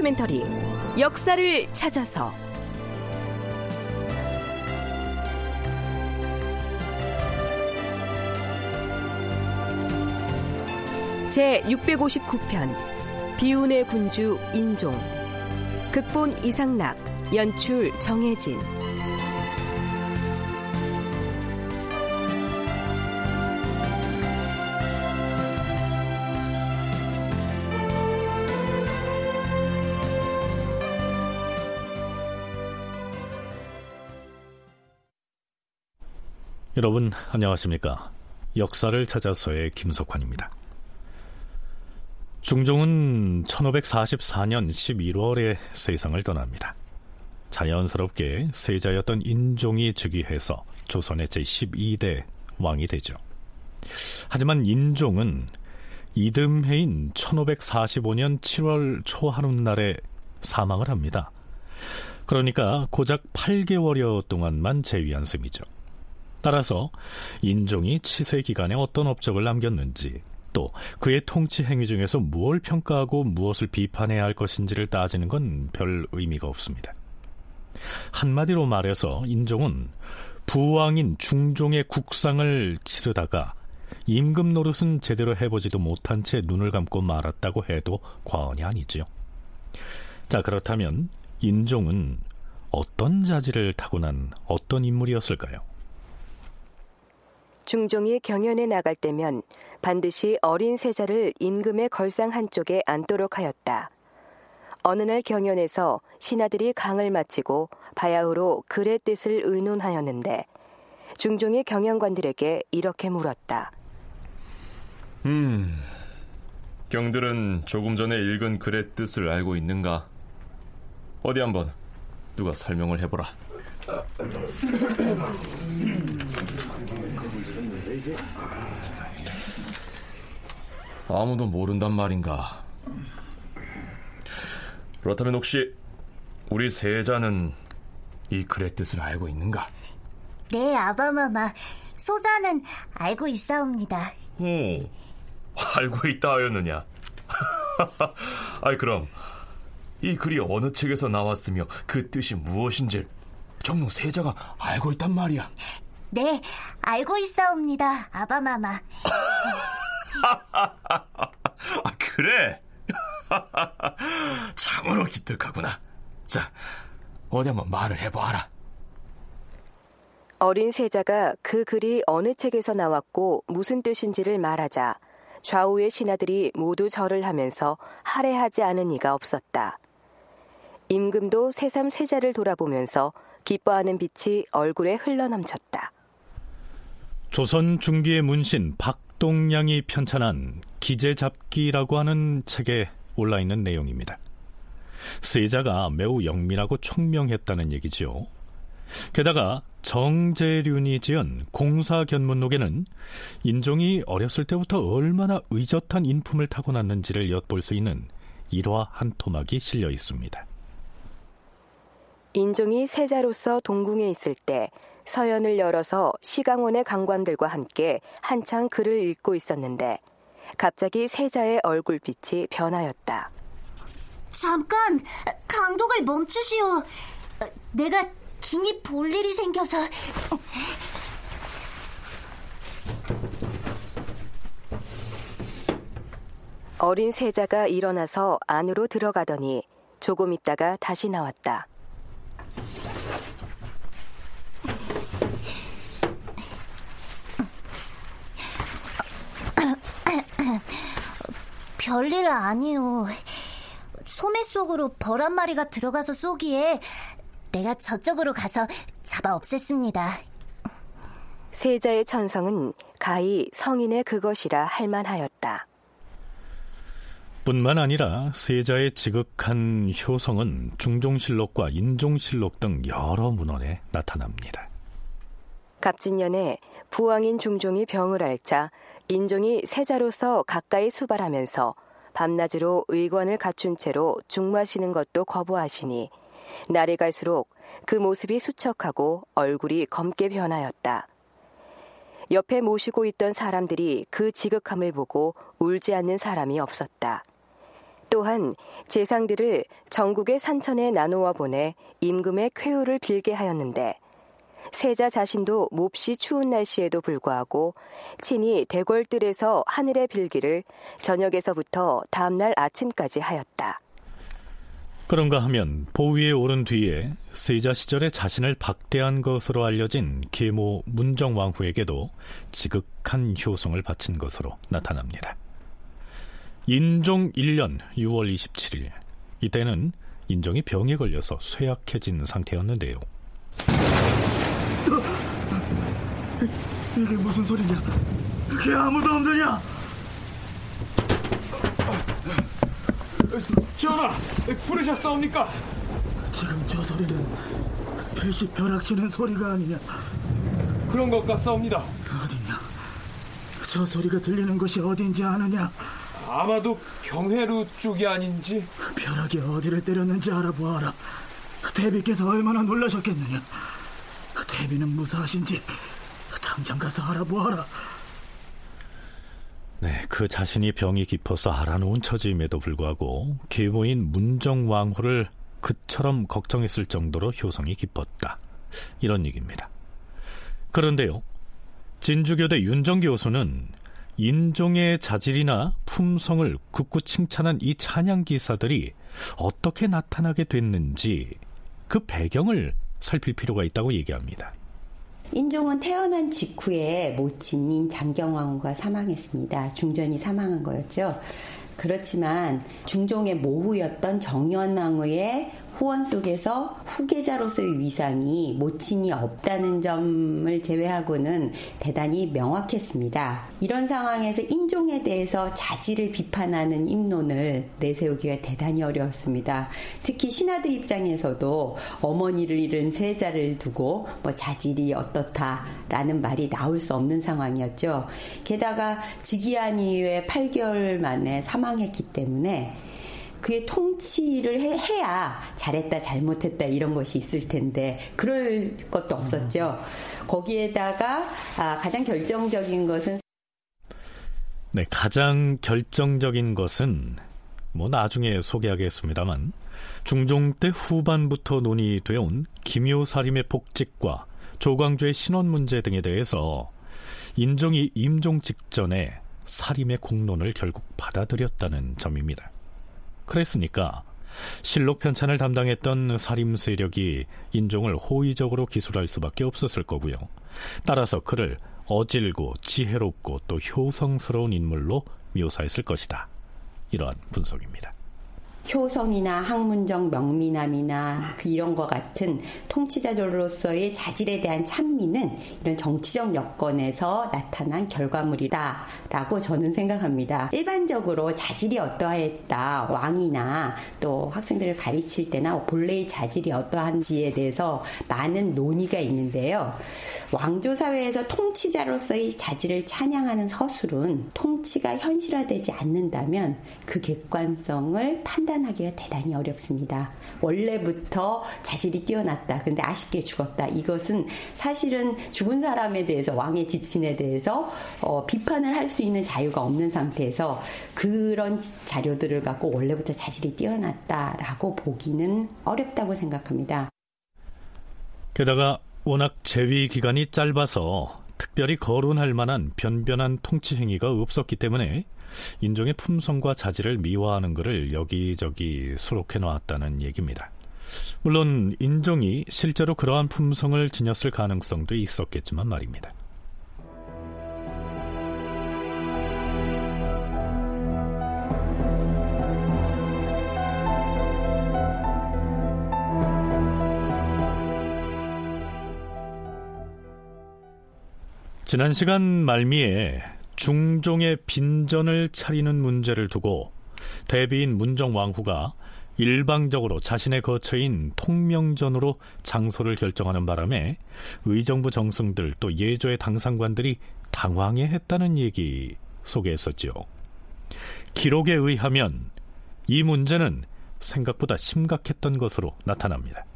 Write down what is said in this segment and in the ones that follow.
다큐멘터리 역사를 찾아서. 제 659편 비운의 군주 인종 극본 이상락 연출 정혜진 여러분 안녕하십니까? 역사를 찾아서의 김석환입니다. 중종은 1544년 11월에 세상을 떠납니다. 자연스럽게 세자였던 인종이 즉위해서 조선의 제12대 왕이 되죠. 하지만 인종은 이듬해인 1545년 7월 초하룻날에 사망을 합니다. 그러니까 고작 8개월여 동안만 재위한 셈이죠. 따라서 인종이 치세 기간에 어떤 업적을 남겼는지 또 그의 통치 행위 중에서 무엇을 평가하고 무엇을 비판해야 할 것인지를 따지는 건 별 의미가 없습니다. 한마디로 말해서 인종은 부왕인 중종의 국상을 치르다가 임금 노릇은 제대로 해보지도 못한 채 눈을 감고 말았다고 해도 과언이 아니지요. 자 그렇다면 인종은 어떤 자질을 타고난 어떤 인물이었을까요? 중종이 경연에 나갈 때면 반드시 어린 세자를 임금의 걸상 한쪽에 앉도록 하였다. 어느 날 경연에서 신하들이 강을 마치고 바야흐로 글의 뜻을 의논하였는데 중종이 경연관들에게 이렇게 물었다. 음, 경들은 조금 전에 읽은 글의 뜻을 알고 있는가? 어디 한번 누가 설명을 해보라. 아무도 모른단 말인가? 그렇다면 혹시 우리 세자는 이 글의 뜻을 알고 있는가? 네, 아바마마. 소자는 알고 있사옵니다. 오, 알고 있다 하였느냐? 아이 그럼 이 글이 어느 책에서 나왔으며 그 뜻이 무엇인지 정녕 세자가 알고 있단 말이야. 네, 알고 있사옵니다, 아바마마. 아, 그래? 참으로 기특하구나. 자, 어디 한번 말을 해보아라. 어린 세자가 그 글이 어느 책에서 나왔고 무슨 뜻인지를 말하자 좌우의 신하들이 모두 절을 하면서 할애하지 않은 이가 없었다. 임금도 새삼 세자를 돌아보면서 기뻐하는 빛이 얼굴에 흘러넘쳤다. 조선 중기의 문신 박동량이 편찬한 기재잡기라고 하는 책에 올라 있는 내용입니다. 세자가 매우 영민하고 총명했다는 얘기지요. 게다가 정재륜이 지은 공사견문록에는 인종이 어렸을 때부터 얼마나 의젓한 인품을 타고났는지를 엿볼 수 있는 일화 한 토막이 실려 있습니다. 인종이 세자로서 동궁에 있을 때 서연을 열어서 시강원의 강관들과 함께 한창 글을 읽고 있었는데 갑자기 세자의 얼굴빛이 변하였다. 잠깐, 강독을 멈추시오. 내가 긴히 볼 일이 생겨서. 어린 세자가 일어나서 안으로 들어가더니 조금 있다가 다시 나왔다. 별일 아니오. 소매 속으로 벌 한 마리가 들어가서 쏘기에 내가 저쪽으로 가서 잡아 없앴습니다. 세자의 천성은 가히 성인의 그것이라 할 만하였다. 뿐만 아니라 세자의 지극한 효성은 중종실록과 인종실록 등 여러 문헌에 나타납니다. 갑진년에 부왕인 중종이 병을 앓자 인종이 세자로서 가까이 수발하면서 밤낮으로 의관을 갖춘 채로 죽마시는 것도 거부하시니 날이 갈수록 그 모습이 수척하고 얼굴이 검게 변하였다. 옆에 모시고 있던 사람들이 그 지극함을 보고 울지 않는 사람이 없었다. 또한 재상들을 전국의 산천에 나누어 보내 임금의 쾌유를 빌게 하였는데 세자 자신도 몹시 추운 날씨에도 불구하고 친히 대궐들에서 하늘의 빌기를 저녁에서부터 다음날 아침까지 하였다. 그런가 하면 보위에 오른 뒤에 세자 시절에 자신을 박대한 것으로 알려진 계모 문정왕후에게도 지극한 효성을 바친 것으로 나타납니다. 인종 1년 6월 27일 이때는 인종이 병에 걸려서 쇠약해진 상태였는데요. 이게 무슨 소리냐? 그게 아무도 없느냐? 전하, 부르셨사옵니까? 지금 저 소리는 필시 벼락치는 소리가 아니냐? 그런 것 같사옵니다. 어디냐? 저 소리가 들리는 곳이 어딘지 아느냐? 아마도 경회루 쪽이 아닌지. 벼락이 어디를 때렸는지 알아보아라. 대비께서 얼마나 놀라셨겠느냐? 대비는 무사하신지 당장 가서 알아보아라. 네, 그 자신이 병이 깊어서 알아놓은 처지임에도 불구하고 계모인 문정왕후를 그처럼 걱정했을 정도로 효성이 깊었다. 이런 얘기입니다. 그런데요, 진주교대 윤정 교수는 인종의 자질이나 품성을 굳고 칭찬한 이 찬양 기사들이 어떻게 나타나게 됐는지 그 배경을 살필 필요가 있다고 얘기합니다. 인종은 태어난 직후에 모친인 장경왕후가 사망했습니다. 중전이 사망한 거였죠. 그렇지만 중종의 모후였던 정연왕후의 후원 속에서 후계자로서의 위상이 모친이 없다는 점을 제외하고는 대단히 명확했습니다. 이런 상황에서 인종에 대해서 자질을 비판하는 입론을 내세우기가 대단히 어려웠습니다. 특히 신하들 입장에서도 어머니를 잃은 세자를 두고 뭐 자질이 어떻다라는 말이 나올 수 없는 상황이었죠. 게다가 즉위한 이후에 8개월 만에 사망했기 때문에 그의 통치를 해, 야 잘했다 잘못했다 이런 것이 있을 텐데 그럴 것도 없었죠. 거기에다가 아, 가장 결정적인 것은 네, 가장 결정적인 것은 뭐 나중에 소개하겠습니다만 중종 때 후반부터 논의되어 온 김효사림의 복직과 조광조의 신원 문제 등에 대해서 인종이 임종 직전에 사림의 공론을 결국 받아들였다는 점입니다. 그랬으니까 실록 편찬을 담당했던 사림 세력이 인종을 호의적으로 기술할 수밖에 없었을 거고요. 따라서 그를 어질고 지혜롭고 또 효성스러운 인물로 묘사했을 것이다. 이러한 분석입니다. 효성이나 학문적 명미남이나 그 이런 것 같은 통치자로서의 자질에 대한 찬미는 이런 정치적 여건에서 나타난 결과물이다라고 저는 생각합니다. 일반적으로 자질이 어떠했다 왕이나 또 학생들을 가르칠 때나 본래의 자질이 어떠한지에 대해서 많은 논의가 있는데요. 왕조 사회에서 통치자로서의 자질을 찬양하는 서술은 통치가 현실화되지 않는다면 그 객관성을 판단 하기가 대단히 어렵습니다. 원래부터 자질이 뛰어났다. 그런데 아쉽게 죽었다. 이것은 사실은 죽은 사람에 대해서 왕의 지친에 대해서 어, 비판을 할 수 있는 자유가 없는 상태에서 그런 자료들을 갖고 원래부터 자질이 뛰어났다라고 보기는 어렵다고 생각합니다. 게다가 워낙 재위 기간이 짧아서 특별히 거론할 만한 변변한 통치 행위가 없었기 때문에 인종의 품성과 자질을 미화하는 것을 여기저기 수록해 놓았다는 얘기입니다. 물론 인종이 실제로 그러한 품성을 지녔을 가능성도 있었겠지만 말입니다. 지난 시간 말미에 중종의 빈전을 차리는 문제를 두고 대비인 문정왕후가 일방적으로 자신의 거처인 통명전으로 장소를 결정하는 바람에 의정부 정승들 또 예조의 당상관들이 당황해 했다는 얘기 소개했었죠. 기록에 의하면 이 문제는 생각보다 심각했던 것으로 나타납니다.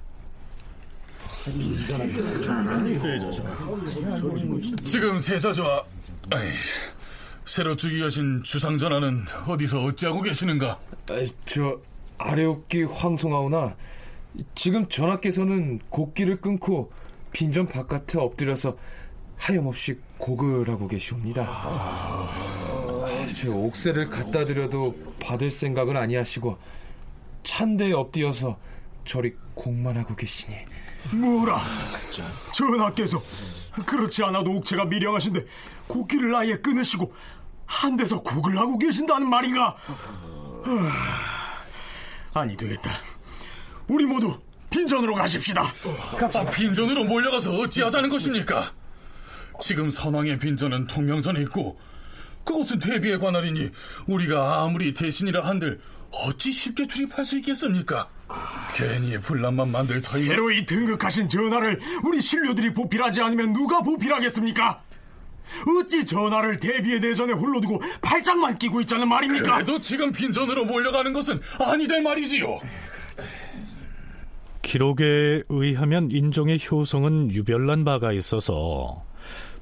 지금 아이, 새로 즉위하신 주상전하는 어디서 어찌하고 계시는가? 아이, 저 아래옵기 황송하오나 지금 전하께서는 곡기를 끊고 빈전 바깥에 엎드려서 하염없이 곡을 하고 계시옵니다. 아, 저 옥새를 갖다 드려도 받을 생각은 아니하시고 찬대에 엎드려서 저리 곡만 하고 계시니 뭐라 전하께서 그렇지 않아도 옥체가 미령하신데 곡기를 아예 끊으시고 한 데서 곡을 하고 계신다는 말인가 아니 되겠다 우리 모두 빈전으로 가십시다 빈전으로 몰려가서 어찌하자는 것입니까? 지금 선왕의 빈전은 통명전에 있고 그것은 대비의 관할이니 우리가 아무리 대신이라 한들 어찌 쉽게 출입할 수 있겠습니까? 괜히 분란만 만들 터이 새로 이 등극하신 전하를 우리 신료들이 보필하지 않으면 누가 보필하겠습니까? 어찌 전하를 대비의 내전에 홀로 두고 팔짱만 끼고 있자는 말입니까? 그래도 지금 빈전으로 몰려가는 것은 아니 될 말이지요. 기록에 의하면 인종의 효성은 유별난 바가 있어서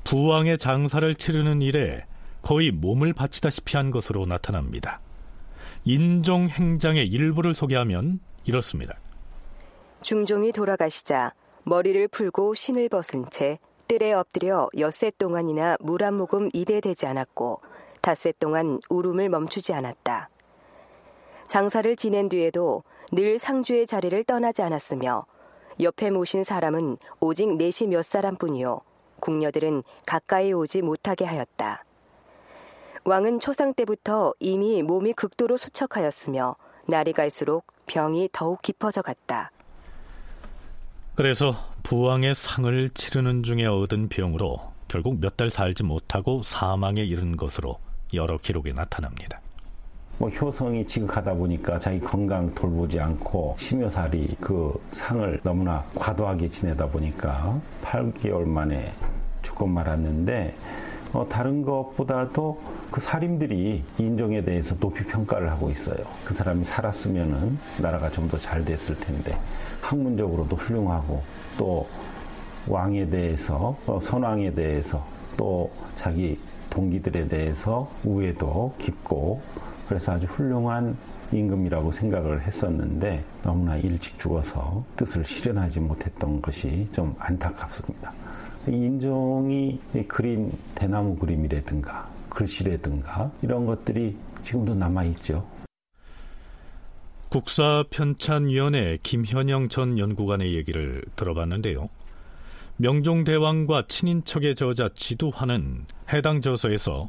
부왕의 장사를 치르는 일에 거의 몸을 바치다시피 한 것으로 나타납니다. 인종 행장의 일부를 소개하면 이렇습니다. 중종이 돌아가시자 머리를 풀고 신을 벗은 채 뜰에 엎드려 엿새 동안이나 물 한 모금 입에 대지 않았고 닷새 동안 울음을 멈추지 않았다. 장사를 지낸 뒤에도 늘 상주의 자리를 떠나지 않았으며 옆에 모신 사람은 오직 넷이 몇 사람뿐이요 궁녀들은 가까이 오지 못하게 하였다. 왕은 초상 때부터 이미 몸이 극도로 수척하였으며 날이 갈수록 병이 더욱 깊어져 갔다. 그래서 부왕의 상을 치르는 중에 얻은 병으로 결국 몇 달 살지 못하고 사망에 이른 것으로 여러 기록에 나타납니다. 뭐 효성이 지극하다 보니까 자기 건강 돌보지 않고 심여살이 그 상을 너무나 과도하게 지내다 보니까 8개월 만에 죽고 말았는데 어, 다른 것보다도 그 살인들이 인종에 대해서 높이 평가를 하고 있어요. 그 사람이 살았으면은 나라가 좀 더 잘 됐을 텐데 학문적으로도 훌륭하고 또 왕에 대해서 어, 선왕에 대해서 또 자기 동기들에 대해서 우애도 깊고 그래서 아주 훌륭한 임금이라고 생각을 했었는데 너무나 일찍 죽어서 뜻을 실현하지 못했던 것이 좀 안타깝습니다. 인종이 그린 대나무 그림이라든가 글씨라든가 이런 것들이 지금도 남아있죠. 국사편찬위원회 김현영 전 연구관의 얘기를 들어봤는데요. 명종대왕과 친인척의 저자 지두화는 해당 저서에서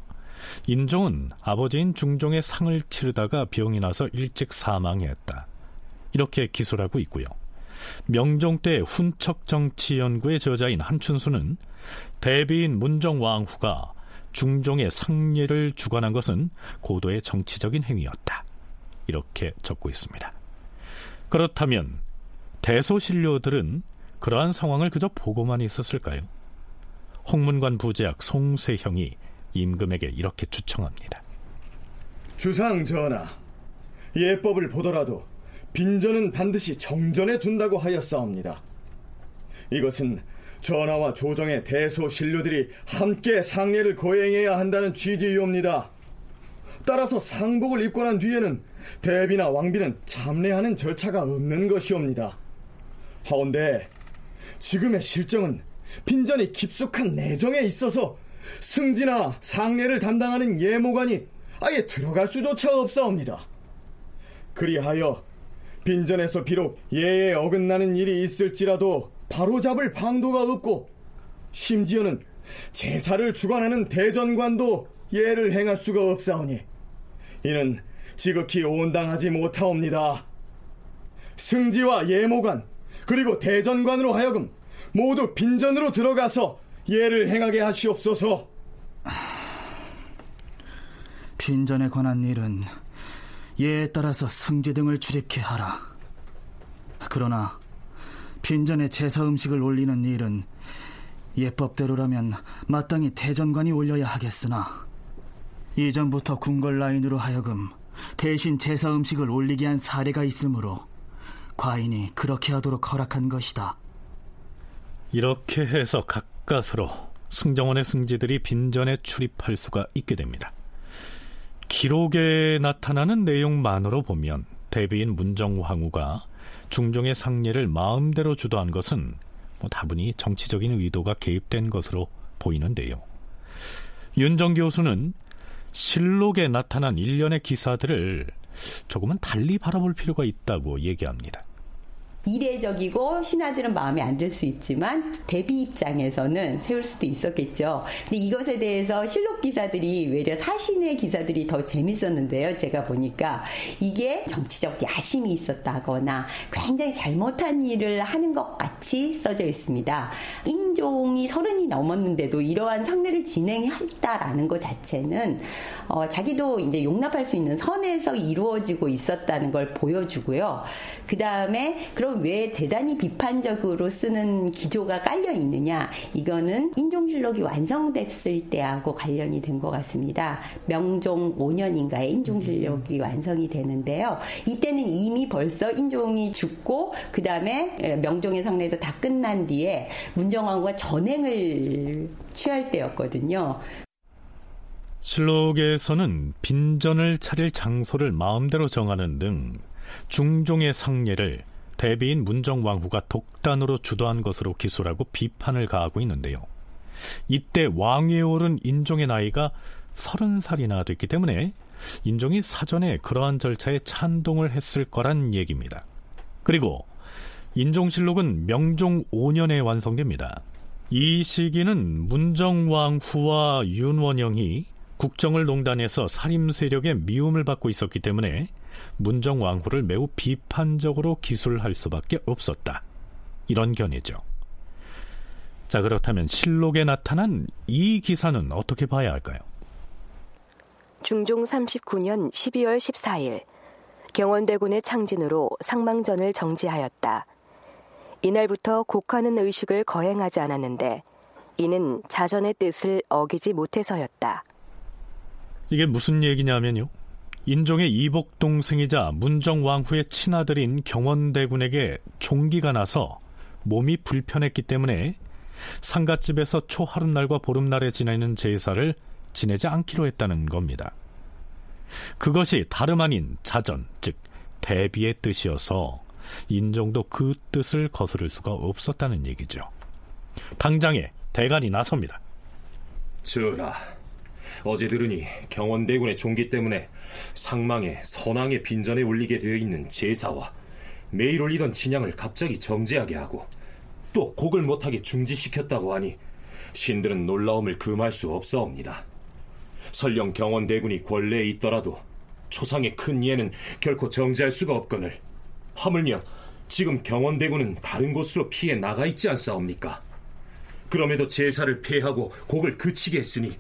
인종은 아버지인 중종의 상을 치르다가 병이 나서 일찍 사망했다. 이렇게 기술하고 있고요. 명종 때 훈척 정치 연구의 저자인 한춘수는 대비인 문정왕후가 중종의 상례를 주관한 것은 고도의 정치적인 행위였다. 이렇게 적고 있습니다. 그렇다면 대소신료들은 그러한 상황을 그저 보고만 있었을까요? 홍문관 부제학 송세형이 임금에게 이렇게 추청합니다. 주상 전하, 예법을 보더라도 빈전은 반드시 정전에 둔다고 하였사옵니다. 이것은 전하와 조정의 대소신료들이 함께 상례를 거행해야 한다는 취지이옵니다. 따라서 상복을 입고 난 뒤에는 대비나 왕비는 참례하는 절차가 없는 것이옵니다. 하온데 지금의 실정은 빈전이 깊숙한 내정에 있어서 승지나 상례를 담당하는 예모관이 아예 들어갈 수조차 없사옵니다. 그리하여 빈전에서 비록 예에 어긋나는 일이 있을지라도 바로잡을 방도가 없고 심지어는 제사를 주관하는 대전관도 예를 행할 수가 없사오니 이는 지극히 온당하지 못하옵니다. 승지와 예모관 그리고 대전관으로 하여금 모두 빈전으로 들어가서 예를 행하게 하시옵소서. 빈전에 관한 일은 예에 따라서 승제 등을 출입케 하라. 그러나 빈전에 제사 음식을 올리는 일은 예법대로라면 마땅히 대전관이 올려야 하겠으나 이전부터 궁궐 라인으로 하여금 대신 제사 음식을 올리게 한 사례가 있으므로 과인이 그렇게 하도록 허락한 것이다. 이렇게 해서 가까스로 승정원의 승지들이 빈전에 출입할 수가 있게 됩니다. 기록에 나타나는 내용만으로 보면 대비인 문정황후가 중종의 상례를 마음대로 주도한 것은 뭐 다분히 정치적인 의도가 개입된 것으로 보이는데요. 윤정 교수는 실록에 나타난 일련의 기사들을 조금은 달리 바라볼 필요가 있다고 얘기합니다. 이례적이고 신하들은 마음에 안 들 수 있지만 대비 입장에서는 세울 수도 있었겠죠. 근데 이것에 대해서 실록 기사들이 외려 사신의 기사들이 더 재밌었는데요. 제가 보니까 이게 정치적 야심이 있었다거나 굉장히 잘못한 일을 하는 것 같이 써져 있습니다. 인종이 서른이 넘었는데도 이러한 상례를 진행했다라는 것 자체는 어, 자기도 이제 용납할 수 있는 선에서 이루어지고 있었다는 걸 보여주고요. 그 다음에 그런 그럼 왜 대단히 비판적으로 쓰는 기조가 깔려 있느냐? 이거는 인종실록이 완성됐을 때하고 관련이 된 것 같습니다. 명종 5년인가에 인종실록이 완성이 되는데요. 이때는 이미 벌써 인종이 죽고 그 다음에 명종의 상례도 다 끝난 뒤에 문정왕과 전행을 취할 때였거든요. 실록에서는 빈전을 차릴 장소를 마음대로 정하는 등 중종의 상례를 대비인 문정왕후가 독단으로 주도한 것으로 기술하고 비판을 가하고 있는데요. 이때 왕위에 오른 인종의 나이가 서른 살이나 됐기 때문에 인종이 사전에 그러한 절차에 찬동을 했을 거란 얘기입니다. 그리고 인종실록은 명종 5년에 완성됩니다. 이 시기는 문정왕후와 윤원영이 국정을 농단해서 살림 세력의 미움을 받고 있었기 때문에 문정 왕후를 매우 비판적으로 기술할 수밖에 없었다. 이런 견해죠. 자, 그렇다면 실록에 나타난 이 기사는 어떻게 봐야 할까요? 중종 39년 12월 14일 경원대군의 창진으로 상망전을 정지하였다. 이날부터 곡하는 의식을 거행하지 않았는데 이는 자전의 뜻을 어기지 못해서였다. 이게 무슨 얘기냐면요. 인종의 이복 동생이자 문정왕후의 친아들인 경원대군에게 종기가 나서 몸이 불편했기 때문에 상갓집에서 초하룻날과 보름날에 지내는 제사를 지내지 않기로 했다는 겁니다. 그것이 다름 아닌 자전, 즉 대비의 뜻이어서 인종도 그 뜻을 거스를 수가 없었다는 얘기죠. 당장에 대간이 나섭니다. 전하, 어제 들으니 경원대군의 종기 때문에 상망에 선왕의 빈전에 올리게 되어 있는 제사와 매일 올리던 진양을 갑자기 정지하게 하고 또 곡을 못하게 중지시켰다고 하니 신들은 놀라움을 금할 수 없사옵니다. 설령 경원대군이 권례에 있더라도 초상의 큰 예는 결코 정지할 수가 없거늘 하물며 지금 경원대군은 다른 곳으로 피해 나가 있지 않사옵니까? 그럼에도 제사를 폐하고 곡을 그치게 했으니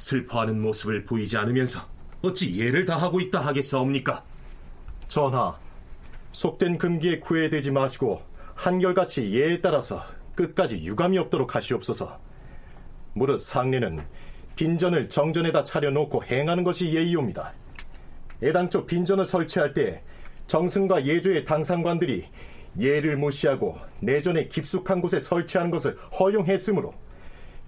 슬퍼하는 모습을 보이지 않으면서 어찌 예를 다하고 있다 하겠사옵니까? 전하, 속된 금기에 구애되지 마시고 한결같이 예에 따라서 끝까지 유감이 없도록 하시옵소서. 무릇 상례는 빈전을 정전에다 차려놓고 행하는 것이 예의옵니다. 애당초 빈전을 설치할 때 정승과 예조의 당상관들이 예를 무시하고 내전에 깊숙한 곳에 설치하는 것을 허용했으므로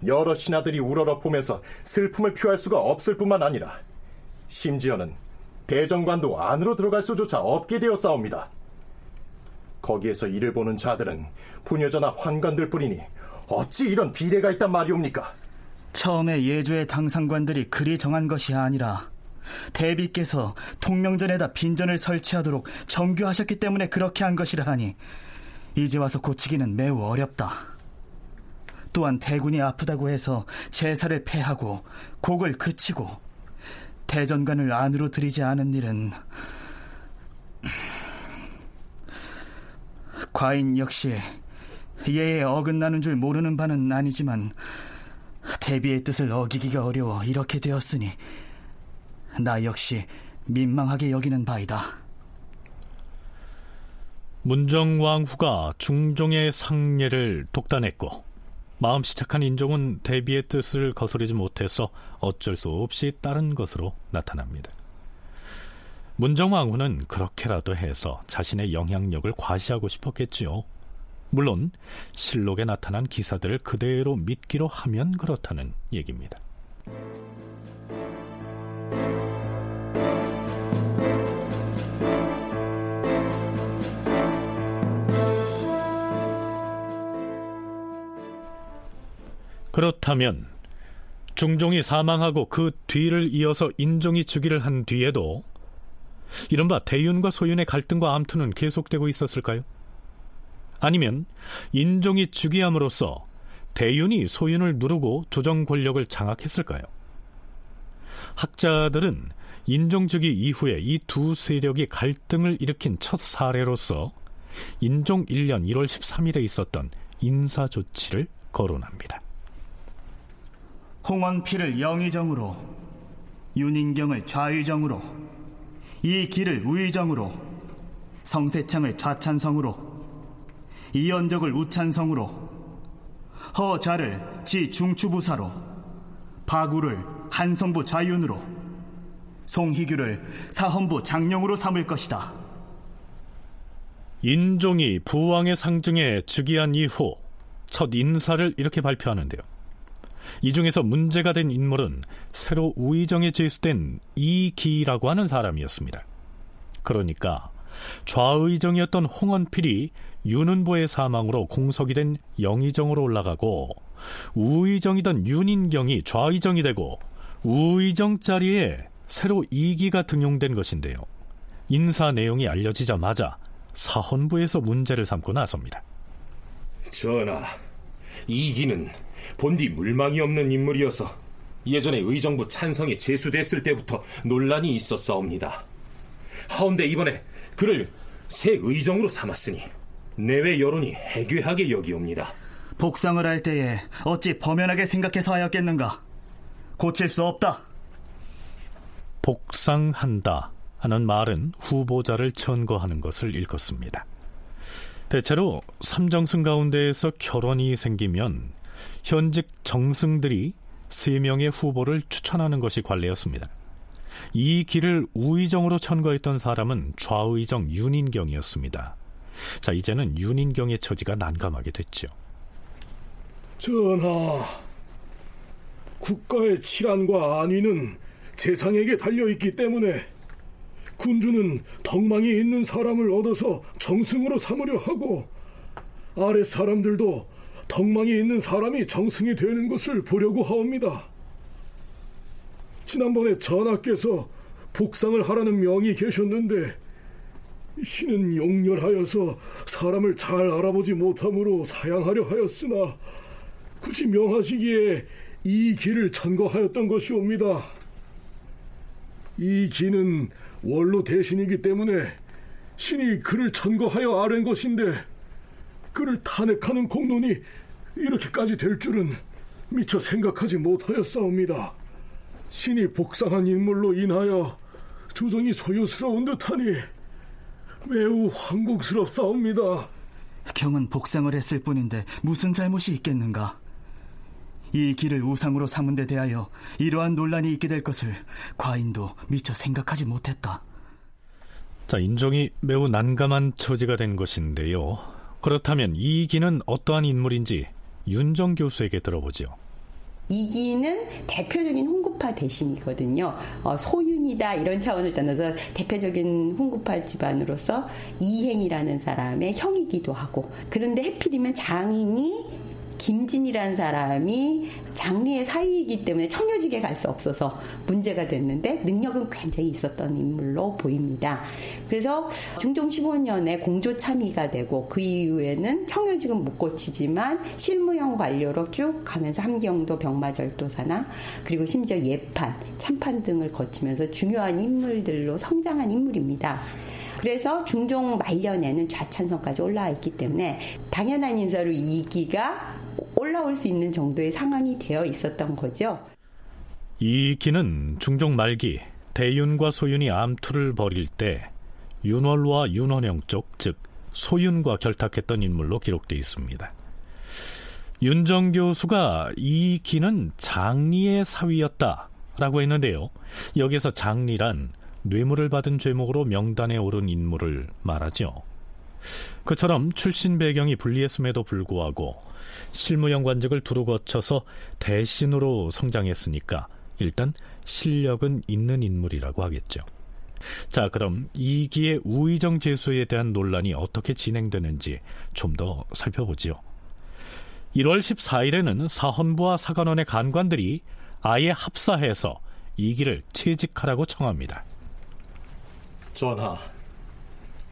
여러 신하들이 우러러 보면서 슬픔을 표할 수가 없을 뿐만 아니라 심지어는 대정관도 안으로 들어갈 수조차 없게 되었사옵니다. 거기에서 이를 보는 자들은 부녀자나 환관들 뿐이니 어찌 이런 비례가 있단 말이옵니까? 처음에 예조의 당상관들이 그리 정한 것이 아니라 대비께서 통명전에다 빈전을 설치하도록 정교하셨기 때문에 그렇게 한 것이라 하니 이제 와서 고치기는 매우 어렵다. 또한 대군이 아프다고 해서 제사를 폐하고 곡을 그치고 대전관을 안으로 들이지 않은 일은 과인 역시 예에 어긋나는 줄 모르는 바는 아니지만 대비의 뜻을 어기기가 어려워 이렇게 되었으니 나 역시 민망하게 여기는 바이다. 문정왕후가 중종의 상례를 독단했고 마음씨 착한 인종은 대비의 뜻을 거스르지 못해서 어쩔 수 없이 따른 것으로 나타납니다. 문정왕후는 그렇게라도 해서 자신의 영향력을 과시하고 싶었겠지요. 물론 실록에 나타난 기사들을 그대로 믿기로 하면 그렇다는 얘기입니다. 그렇다면 중종이 사망하고 그 뒤를 이어서 인종이 즉위를 한 뒤에도 이른바 대윤과 소윤의 갈등과 암투는 계속되고 있었을까요? 아니면 인종이 즉위함으로써 대윤이 소윤을 누르고 조정 권력을 장악했을까요? 학자들은 인종 즉위 이후에 이 두 세력이 갈등을 일으킨 첫 사례로서 인종 1년 1월 13일에 있었던 인사 조치를 거론합니다. 홍원피를 영의정으로, 윤인경을 좌의정으로, 이 길을 우의정으로, 성세창을 좌찬성으로, 이연덕을 우찬성으로, 허자를 지중추부사로, 바구를 한성부 좌윤으로, 송희규를 사헌부 장령으로 삼을 것이다. 인종이 부왕의 상징에 즉위한 이후 첫 인사를 이렇게 발표하는데요. 이 중에서 문제가 된 인물은 새로 우의정에 제수된 이기라고 하는 사람이었습니다. 그러니까 좌의정이었던 홍원필이 윤은보의 사망으로 공석이 된 영의정으로 올라가고 우의정이던 윤인경이 좌의정이 되고 우의정 자리에 새로 이기가 등용된 것인데요. 인사 내용이 알려지자마자 사헌부에서 문제를 삼고 나섭니다. 전하, 이기는 본디 물망이 없는 인물이어서 예전에 의정부 찬성이 제수됐을 때부터 논란이 있었사옵니다. 하운데 이번에 그를 새 의정으로 삼았으니 내외 여론이 해괴하게 여기옵니다. 복상을 할 때에 어찌 범연하게 생각해서 하였겠는가? 고칠 수 없다. 복상한다 하는 말은 후보자를 천거하는 것을 일컫습니다. 대체로 삼정승 가운데에서 결혼이 생기면 현직 정승들이 세 명의 후보를 추천하는 것이 관례였습니다. 이 길을 우의정으로 천거했던 사람은 좌의정 윤인경이었습니다. 자, 이제는 윤인경의 처지가 난감하게 됐죠. 전하, 국가의 칠안과 안위는 재상에게 달려있기 때문에 군주는 덕망이 있는 사람을 얻어서 정승으로 삼으려 하고 아래 사람들도 덕망이 있는 사람이 정승이 되는 것을 보려고 하옵니다. 지난번에 전하께서 복상을 하라는 명이 계셨는데 신은 용렬하여서 사람을 잘 알아보지 못함으로 사양하려 하였으나 굳이 명하시기에 이 길을 천거하였던 것이옵니다. 이 기는 원로 대신이기 때문에 신이 그를 천거하여 아랜 것인데 그를 탄핵하는 공론이 이렇게까지 될 줄은 미처 생각하지 못하였사옵니다. 신이 복상한 인물로 인하여 조정이 소요스러운 듯하니 매우 황공스럽사옵니다. 경은 복상을 했을 뿐인데 무슨 잘못이 있겠는가? 이 길을 우상으로 삼은 데 대하여 이러한 논란이 있게 될 것을 과인도 미처 생각하지 못했다. 자, 인종이 매우 난감한 처지가 된 것인데요. 그렇다면 이 기는 어떠한 인물인지 윤정 교수에게 들어보죠. 이기는 대표적인 홍구파 대신이거든요. 어, 소윤이다 이런 차원을 떠나서 대표적인 홍구파 집안으로서 이행이라는 사람의 형이기도 하고 그런데 해필이면 장인이 김진이라는 사람이 장리의 사위이기 때문에 청려직에 갈 수 없어서 문제가 됐는데 능력은 굉장히 있었던 인물로 보입니다. 그래서 중종 15년에 공조 참의가 되고 그 이후에는 청려직은 못 고치지만 실무형 관료로 쭉 가면서 함경도 병마절도사나 그리고 심지어 예판, 참판 등을 거치면서 중요한 인물들로 성장한 인물입니다. 그래서 중종 말년에는 좌찬성까지 올라와 있기 때문에 당연한 인사로 이기가 올라올 수 있는 정도의 상황이 되어 있었던 거죠. 이 기는 중종 말기 대윤과 소윤이 암투를 벌일 때 윤월과 윤원영 쪽, 즉 소윤과 결탁했던 인물로 기록되어 있습니다. 윤정 교수가 이 기는 장리의 사위였다라고 했는데요. 여기서 장리란 뇌물을 받은 죄목으로 명단에 오른 인물을 말하죠. 그처럼 출신 배경이 불리했음에도 불구하고 실무연관직을 두루 거쳐서 대신으로 성장했으니까 일단 실력은 있는 인물이라고 하겠죠. 자, 그럼 이기의 우의정 제수에 대한 논란이 어떻게 진행되는지 좀 더 살펴보지요. 1월 14일에는 사헌부와 사관원의 간관들이 아예 합사해서 이기를 채직하라고 청합니다. 전하,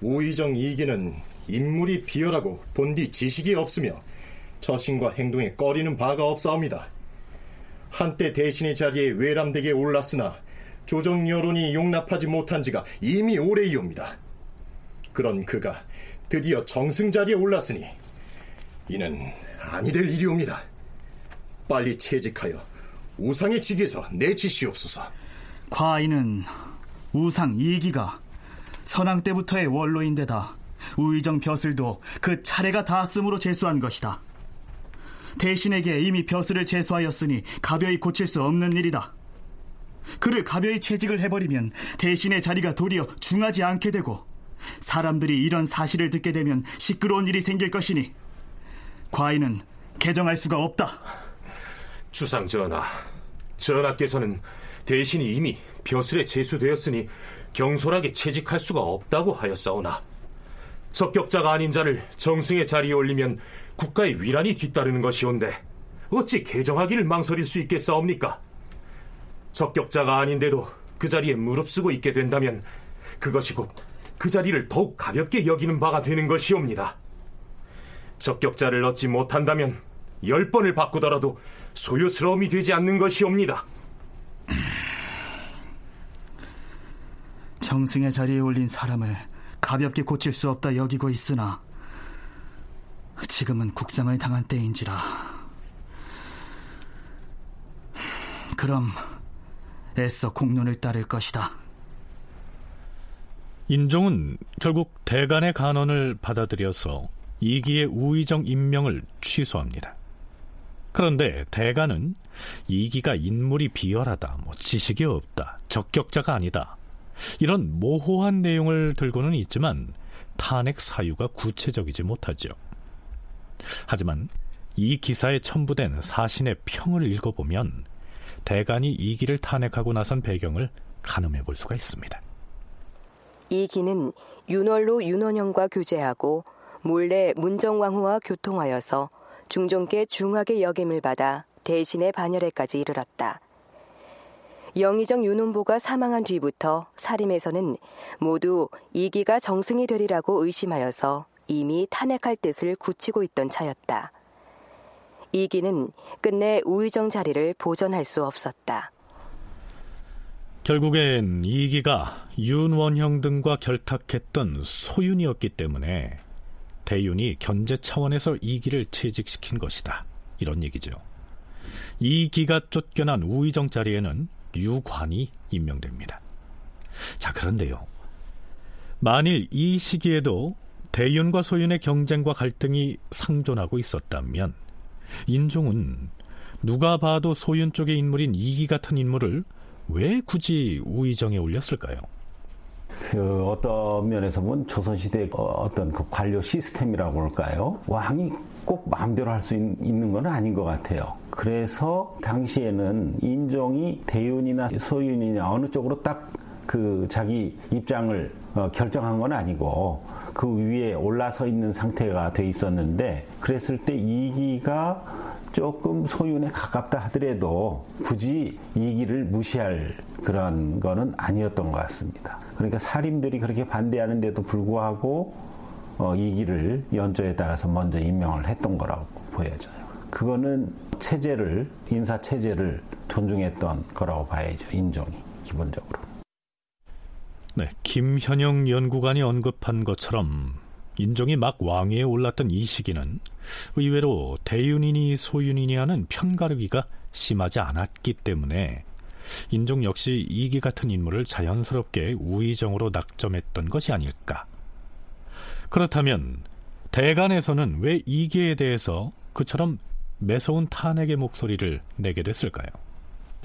우의정 이기는 인물이 비열하고 본디 지식이 없으며 처신과 행동에 꺼리는 바가 없사옵니다. 한때 대신의 자리에 외람되게 올랐으나 조정 여론이 용납하지 못한 지가 이미 오래이옵니다. 그런 그가 드디어 정승 자리에 올랐으니 이는 아니 될 일이옵니다. 빨리 채직하여 우상의 직에서 내치시옵소서. 과인은 우상 이기가 선왕 때부터의 원로인데다 우의정 벼슬도 그 차례가 닿았으므로 제수한 것이다. 대신에게 이미 벼슬을 제수하였으니 가벼이 고칠 수 없는 일이다. 그를 가벼이 채직을 해버리면 대신의 자리가 도리어 중하지 않게 되고 사람들이 이런 사실을 듣게 되면 시끄러운 일이 생길 것이니 과인은 개정할 수가 없다. 주상 전하, 전하께서는 대신이 이미 벼슬에 제수되었으니 경솔하게 채직할 수가 없다고 하였사오나 적격자가 아닌 자를 정승의 자리에 올리면 국가의 위란이 뒤따르는 것이온데 어찌 개정하기를 망설일 수 있겠사옵니까? 적격자가 아닌데도 그 자리에 무릅쓰고 있게 된다면 그것이 곧 그 자리를 더욱 가볍게 여기는 바가 되는 것이옵니다. 적격자를 얻지 못한다면 열 번을 바꾸더라도 소요스러움이 되지 않는 것이옵니다. 정승의 자리에 올린 사람을 가볍게 고칠 수 없다 여기고 있으나 지금은 국상을 당한 때인지라 그럼 애써 공론을 따를 것이다. 인종은 결국 대간의 간언을 받아들여서 이기의 우의정 임명을 취소합니다. 그런데 대간은 이기가 인물이 비열하다, 뭐 지식이 없다, 적격자가 아니다 이런 모호한 내용을 들고는 있지만 탄핵 사유가 구체적이지 못하죠. 하지만 이 기사에 첨부된 사신의 평을 읽어보면 대간이 이기를 탄핵하고 나선 배경을 가늠해 볼 수가 있습니다. 이기는 윤월로 윤원영과 교제하고 몰래 문정왕후와 교통하여서 중종께 중하게 역임을 받아 대신의 반열에까지 이르렀다. 영의정 윤원보가 사망한 뒤부터 사림에서는 모두 이기가 정승이 되리라고 의심하여서 이미 탄핵할 뜻을 굳히고 있던 차였다. 이기는 끝내 우의정 자리를 보전할 수 없었다. 결국엔 이기가 윤원형 등과 결탁했던 소윤이었기 때문에 대윤이 견제 차원에서 이기를 채직시킨 것이다. 이런 얘기죠. 이기가 쫓겨난 우의정 자리에는 유관이 임명됩니다. 자, 그런데요. 만일 이 시기에도 대윤과 소윤의 경쟁과 갈등이 상존하고 있었다면 인종은 누가 봐도 소윤 쪽의 인물인 이기 같은 인물을 왜 굳이 우의정에 올렸을까요? 그 어떤 면에서 보면 조선시대 어떤 그 관료 시스템이라고 할까요? 왕이 꼭 마음대로 할 수 있는 건 아닌 것 같아요. 그래서 당시에는 인종이 대윤이나 소윤이냐 어느 쪽으로 딱 그 자기 입장을 어, 결정한 건 아니고 그 위에 올라서 있는 상태가 돼 있었는데 그랬을 때 이기가 조금 소윤에 가깝다 하더라도 굳이 이기를 무시할 그런 거는 아니었던 것 같습니다. 그러니까 사림들이 그렇게 반대하는데도 불구하고 어, 이기를 연조에 따라서 먼저 임명을 했던 거라고 보여져요. 그거는 체제를 인사 체제를 존중했던 거라고 봐야죠. 인종이 기본적으로. 네, 김현영 연구관이 언급한 것처럼 인종이 막 왕위에 올랐던 이 시기는 의외로 대윤이니 소윤이니 하는 편가르기가 심하지 않았기 때문에 인종 역시 이기 같은 인물을 자연스럽게 우의정으로 낙점했던 것이 아닐까. 그렇다면 대간에서는 왜 이기에 대해서 그처럼 매서운 탄핵의 목소리를 내게 됐을까요?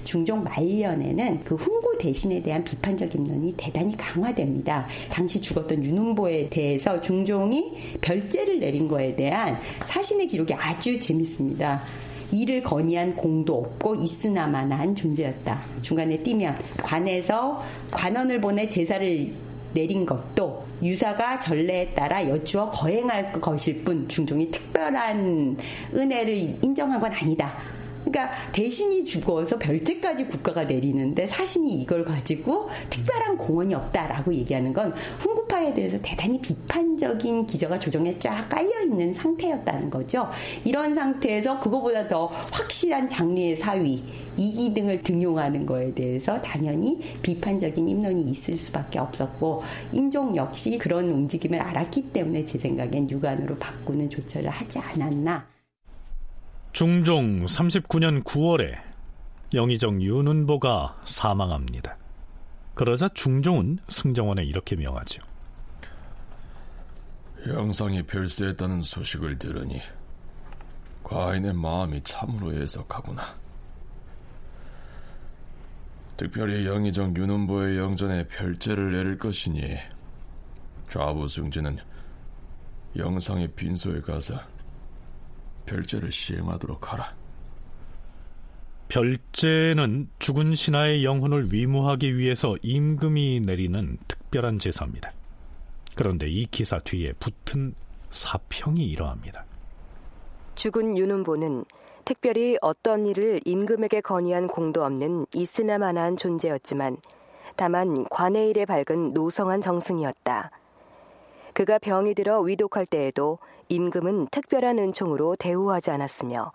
중종 말년에는 그 훈구 대신에 대한 비판적 인론이 대단히 강화됩니다. 당시 죽었던 윤훈보에 대해서 중종이 별죄를 내린 거에 대한 사신의 기록이 아주 재밌습니다. 이를 건의한 공도 없고 있으나마나한 존재였다. 중간에 띄면 관에서 관원을 보내 제사를 내린 것도 유사가 전례에 따라 여쭈어 거행할 것일 뿐 중종이 특별한 은혜를 인정한 건 아니다. 그러니까 대신이 죽어서 별죄까지 국가가 내리는데 사신이 이걸 가지고 특별한 공헌이 없다라고 얘기하는 건 훈구파에 대해서 대단히 비판적인 기저가 조정에 쫙 깔려 있는 상태였다는 거죠. 이런 상태에서 그거보다 더 확실한 장르의 사위 이기 등을 등용하는 거에 대해서 당연히 비판적인 입론이 있을 수밖에 없었고 인종 역시 그런 움직임을 알았기 때문에 제 생각엔 유관으로 바꾸는 조처를 하지 않았나. 중종 39년 9월에 영의정 윤은보가 사망합니다. 그러자 중종은 승정원에 이렇게 명하죠. 영상이 별세했다는 소식을 들으니 과인의 마음이 참으로 애석하구나. 특별히 영의정 윤은보의 영전에 별죄를 내릴 것이니 좌부 승진은 영상의 빈소에 가서 별죄를 시행하도록 하라. 별죄는 죽은 신하의 영혼을 위무하기 위해서 임금이 내리는 특별한 제사입니다. 그런데 이 기사 뒤에 붙은 사평이 이러합니다. 죽은 윤은보는 특별히 어떤 일을 임금에게 건의한 공도 없는 있으나마나한 존재였지만 다만 관의 일에 밝은 노성한 정승이었다. 그가 병이 들어 위독할 때에도 임금은 특별한 은총으로 대우하지 않았으며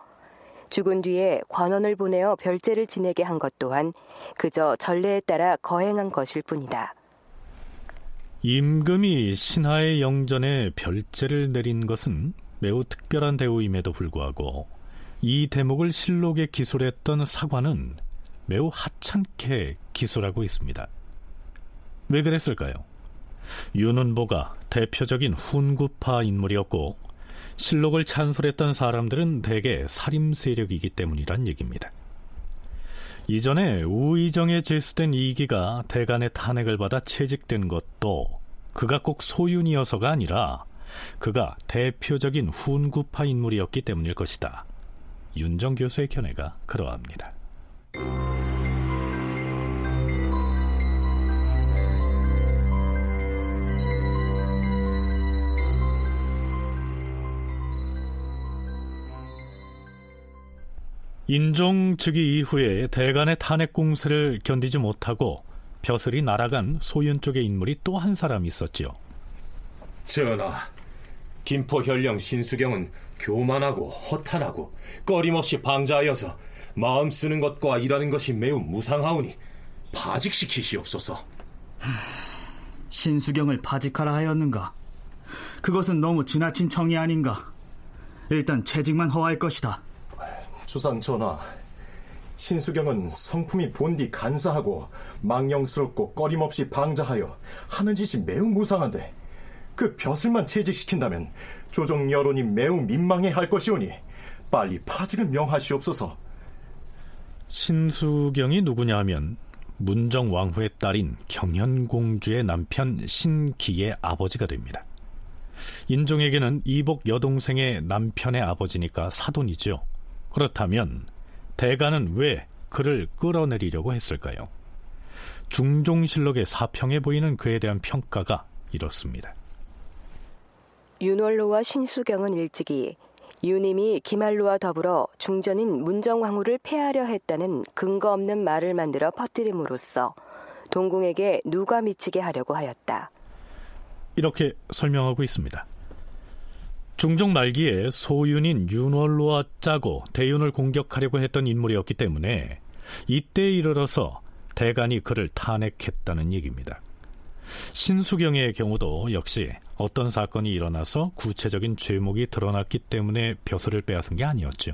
죽은 뒤에 관원을 보내어 별제를 지내게 한 것 또한 그저 전례에 따라 거행한 것일 뿐이다. 임금이 신하의 영전에 별제를 내린 것은 매우 특별한 대우임에도 불구하고 이 대목을 실록에 기술했던 사관은 매우 하찮게 기술하고 있습니다. 왜 그랬을까요? 윤은보가 대표적인 훈구파 인물이었고 실록을 찬술했던 사람들은 대개 살림 세력이기 때문이란 얘기입니다. 이전에 우의정에 제수된 이기가 대간의 탄핵을 받아 채직된 것도 그가 꼭 소윤이어서가 아니라 그가 대표적인 훈구파 인물이었기 때문일 것이다. 윤정 교수의 견해가 그러합니다. 인종 즉위 이후에 대간의 탄핵 공세를 견디지 못하고 벼슬이 날아간 소윤 쪽의 인물이 또 한 사람 있었지요. 전하, 김포 현령 신수경은 교만하고 허탄하고 꺼림없이 방자하여서 마음 쓰는 것과 일하는 것이 매우 무상하오니 파직시키시옵소서. 신수경을 파직하라 하였는가? 그것은 너무 지나친 청이 아닌가? 일단 채직만 허할 것이다. 주상 전하, 신수경은 성품이 본디 간사하고 망령스럽고 꺼림없이 방자하여 하는 짓이 매우 무상한데 그 벼슬만 채직시킨다면 조정 여론이 매우 민망해 할 것이오니 빨리 파직을 명하시옵소서. 신수경이 누구냐 하면 문정 왕후의 딸인 경현공주의 남편 신기의 아버지가 됩니다. 인종에게는 이복 여동생의 남편의 아버지니까 사돈이죠. 그렇다면 대가는 왜 그를 끌어내리려고 했을까요? 중종실록의 사평에 보이는 그에 대한 평가가 이렇습니다. 윤월로와 신수경은 일찍이 유님이 기말로와 더불어 중전인 문정왕후를 폐하려 했다는 근거 없는 말을 만들어 퍼뜨림으로써 동궁에게 누가 미치게 하려고 하였다. 이렇게 설명하고 있습니다. 중종 말기에 소윤인 윤월로와 짜고 대윤을 공격하려고 했던 인물이었기 때문에 이때에 이르러서 대간이 그를 탄핵했다는 얘기입니다. 신수경의 경우도 역시 어떤 사건이 일어나서 구체적인 죄목이 드러났기 때문에 벼슬을 빼앗은 게 아니었죠.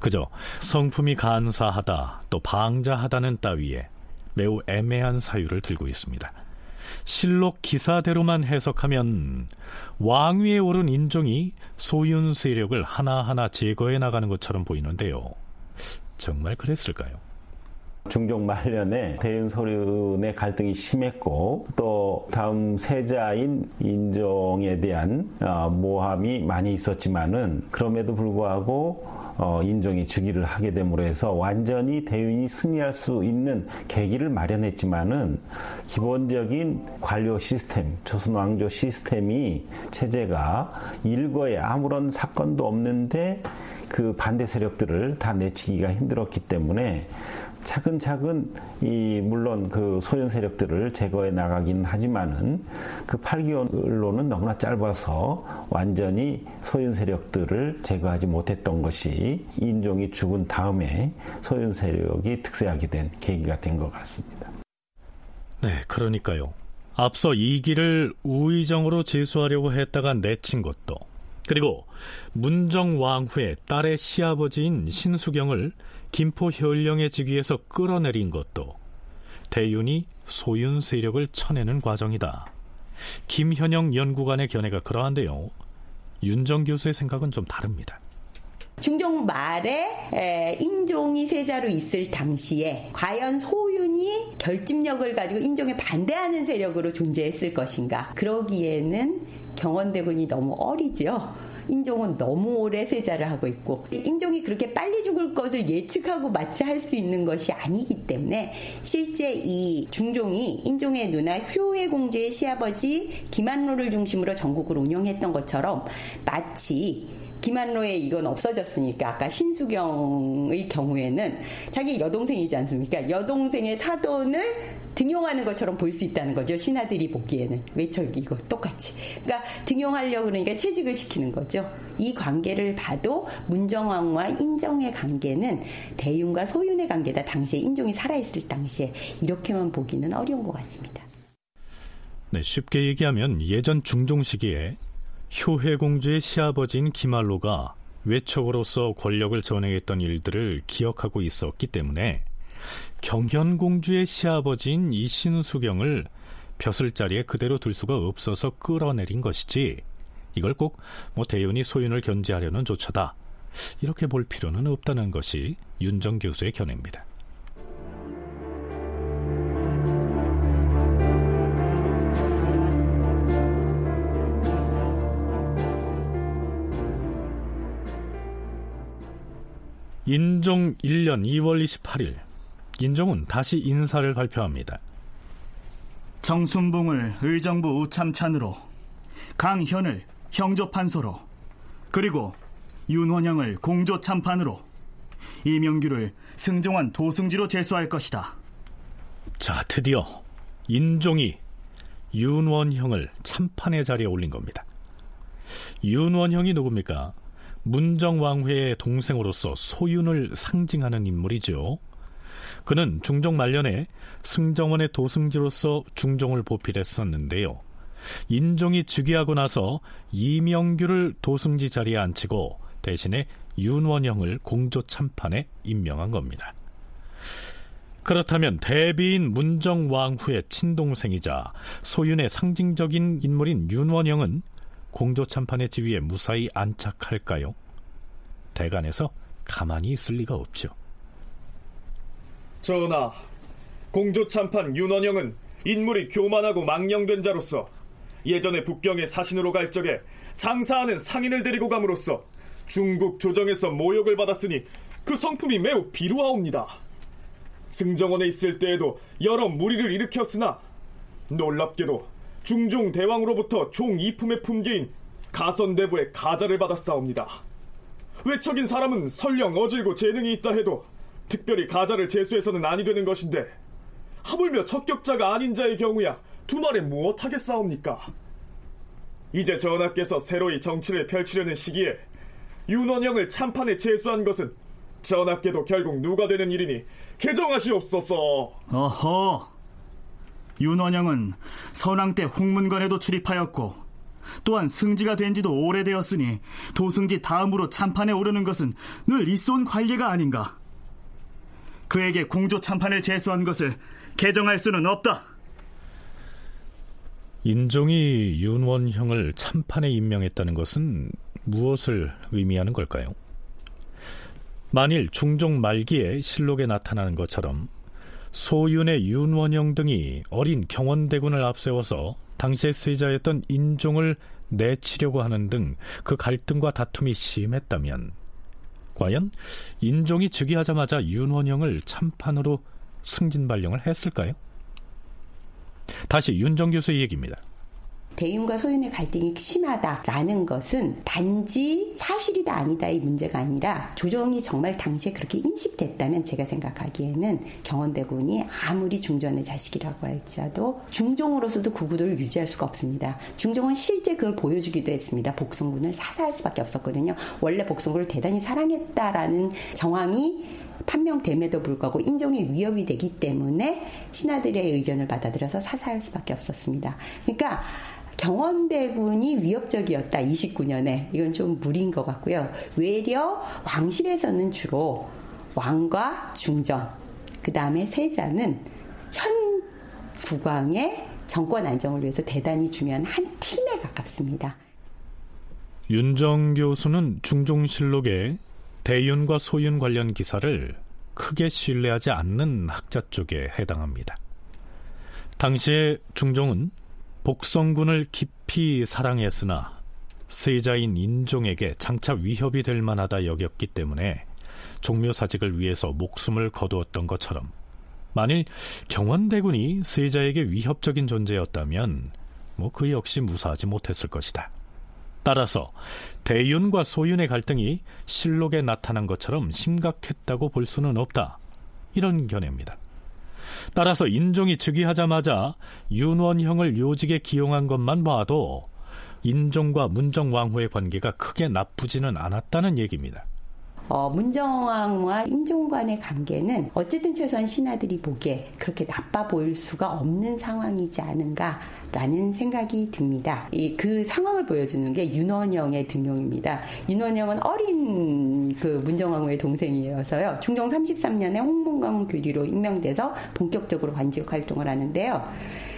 그저 성품이 간사하다 또 방자하다는 따위에 매우 애매한 사유를 들고 있습니다. 실록 기사대로만 해석하면 왕위에 오른 인종이 소윤 세력을 하나하나 제거해 나가는 것처럼 보이는데요. 정말 그랬을까요? 중종 말년에 대윤 소륜의 갈등이 심했고 또 다음 세자인 인종에 대한 어, 모함이 많이 있었지만은 그럼에도 불구하고 어, 인종이 즉위를 하게 됨으로 해서 완전히 대윤이 승리할 수 있는 계기를 마련했지만은 기본적인 관료 시스템, 조선 왕조 시스템이 체제가 일거에 아무런 사건도 없는데 그 반대 세력들을 다 내치기가 힘들었기 때문에 차근차근 이 물론 그 소연 세력들을 제거해 나가긴 하지만은 그 8개월로는 너무나 짧아서 완전히 소연 세력들을 제거하지 못했던 것이 인종이 죽은 다음에 소연 세력이 특세하게 된 계기가 된 것 같습니다. 네, 그러니까요. 앞서 이기를 우의정으로 제수하려고 했다가 내친 것도 그리고 문정 왕후의 딸의 시아버지인 신수경을 김포 현령의 직위에서 끌어내린 것도 대윤이 소윤 세력을 쳐내는 과정이다. 김현영 연구관의 견해가 그러한데요. 윤정 교수의 생각은 좀 다릅니다. 중종 말에 인종이 세자로 있을 당시에 과연 소윤이 결집력을 가지고 인종에 반대하는 세력으로 존재했을 것인가? 그러기에는 경원대군이 너무 어리지요. 인종은 너무 오래 세자를 하고 있고 인종이 그렇게 빨리 죽을 것을 예측하고 마치 할 수 있는 것이 아니기 때문에 실제 이 중종이 인종의 누나 효의 공주의 시아버지 김한로를 중심으로 전국을 운영했던 것처럼 마치 김한로의 이건 없어졌으니까 아까 신수경의 경우에는 자기 여동생이지 않습니까? 여동생의 사돈을 등용하는 것처럼 볼 수 있다는 거죠. 신하들이 보기에는 외척 이거 똑같이. 그러니까 등용하려고 그러니까 채직을 시키는 거죠. 이 관계를 봐도 문정왕과 인정의 관계는 대윤과 소윤의 관계다. 당시에 인종이 살아있을 당시에 이렇게만 보기는 어려운 것 같습니다. 네, 쉽게 얘기하면 예전 중종 시기에 효혜 공주의 시아버지인 김알로가 외척으로서 권력을 전행했던 일들을 기억하고 있었기 때문에 경현공주의 시아버지인 이신수경을 벼슬 자리에 그대로 둘 수가 없어서 끌어내린 것이지 이걸 꼭 뭐 대윤이 소윤을 견제하려는 조처다 이렇게 볼 필요는 없다는 것이 윤정 교수의 견해입니다. 인종 1년 2월 28일 인종은 다시 인사를 발표합니다. 정순봉을 의정부 우참찬으로 강현을 형조판소로 그리고 윤원영을 공조참판으로 이명규를 승정원 도승지로 제수할 것이다. 자, 드디어 인종이 윤원형을 참판의 자리에 올린 겁니다. 윤원형이 누굽니까? 문정왕후의 동생으로서 소윤을 상징하는 인물이죠. 그는 중종 말년에 승정원의 도승지로서 중종을 보필했었는데요. 인종이 즉위하고 나서 이명규를 도승지 자리에 앉히고 대신에 윤원영을 공조 참판에 임명한 겁니다. 그렇다면 대비인 문정왕후의 친동생이자 소윤의 상징적인 인물인 윤원영은 공조 참판의 지위에 무사히 안착할까요? 대간에서 가만히 있을 리가 없죠. 전하, 공조 참판 윤원영은 인물이 교만하고 망령된 자로서 예전에 북경에 사신으로 갈 적에 장사하는 상인을 데리고 감으로써 중국 조정에서 모욕을 받았으니 그 성품이 매우 비루하옵니다. 승정원에 있을 때에도 여러 무리를 일으켰으나 놀랍게도 중종 대왕으로부터 종 이품의 품계인 가선대부의 가자를 받았사옵니다. 외척인 사람은 설령 어질고 재능이 있다 해도 특별히 가자를 제수해서는 아니 되는 것인데 하물며 적격자가 아닌 자의 경우야 두 말에 무엇하겠사옵니까? 이제 전하께서 새로이 정치를 펼치려는 시기에 윤원영을 참판에 제수한 것은 전하께도 결국 누가 되는 일이니 개정하시옵소서. 어허. 윤원영은 선왕 때 홍문관에도 출입하였고 또한 승지가 된 지도 오래되었으니 도승지 다음으로 참판에 오르는 것은 늘 있어온 관리가 아닌가. 그에게 공조 참판을 제수한 것을 개정할 수는 없다. 인종이 윤원형을 참판에 임명했다는 것은 무엇을 의미하는 걸까요? 만일 중종 말기에 실록에 나타나는 것처럼 소윤의 윤원영 등이 어린 경원대군을 앞세워서 당시의 세자였던 인종을 내치려고 하는 등 그 갈등과 다툼이 심했다면 과연 인종이 즉위하자마자 윤원영을 참판으로 승진 발령을 했을까요? 다시 윤정 교수의 얘기입니다. 대윤과 소윤의 갈등이 심하다라는 것은 단지 사실이다 아니다의 문제가 아니라 조정이 정말 당시에 그렇게 인식됐다면 제가 생각하기에는 경원대군이 아무리 중전의 자식이라고 할지라도 중종으로서도 그 구도를 유지할 수가 없습니다. 중종은 실제 그걸 보여주기도 했습니다. 복성군을 사사할 수밖에 없었거든요. 원래 복성군을 대단히 사랑했다라는 정황이 판명됨에도 불구하고 인종의 위협이 되기 때문에 신하들의 의견을 받아들여서 사사할 수밖에 없었습니다. 그러니까 경원대군이 위협적이었다 29년에 이건 좀 무리인 것 같고요. 외려 왕실에서는 주로 왕과 중전 그 다음에 세자는 현 국왕의 정권 안정을 위해서 대단히 중요한 한 팀에 가깝습니다. 윤정 교수는 중종실록에 대윤과 소윤 관련 기사를 크게 신뢰하지 않는 학자 쪽에 해당합니다. 당시에 중종은 복성군을 깊이 사랑했으나 세자인 인종에게 장차 위협이 될 만하다 여겼기 때문에 종묘사직을 위해서 목숨을 거두었던 것처럼 만일 경원대군이 세자에게 위협적인 존재였다면 뭐 그 역시 무사하지 못했을 것이다. 따라서 대윤과 소윤의 갈등이 실록에 나타난 것처럼 심각했다고 볼 수는 없다. 이런 견해입니다. 따라서 인종이 즉위하자마자 윤원형을 요직에 기용한 것만 봐도 인종과 문정왕후의 관계가 크게 나쁘지는 않았다는 얘기입니다. 어, 문정왕과 인종 간의 관계는 어쨌든 최소한 신하들이 보기에 그렇게 나빠 보일 수가 없는 상황이지 않은가라는 생각이 듭니다. 이, 그 상황을 보여주는 게 윤원영의 등용입니다. 윤원영은 어린 그 문정왕후의 동생이어서요. 중종 33년에 홍문강 교리로 임명돼서 본격적으로 관직 활동을 하는데요.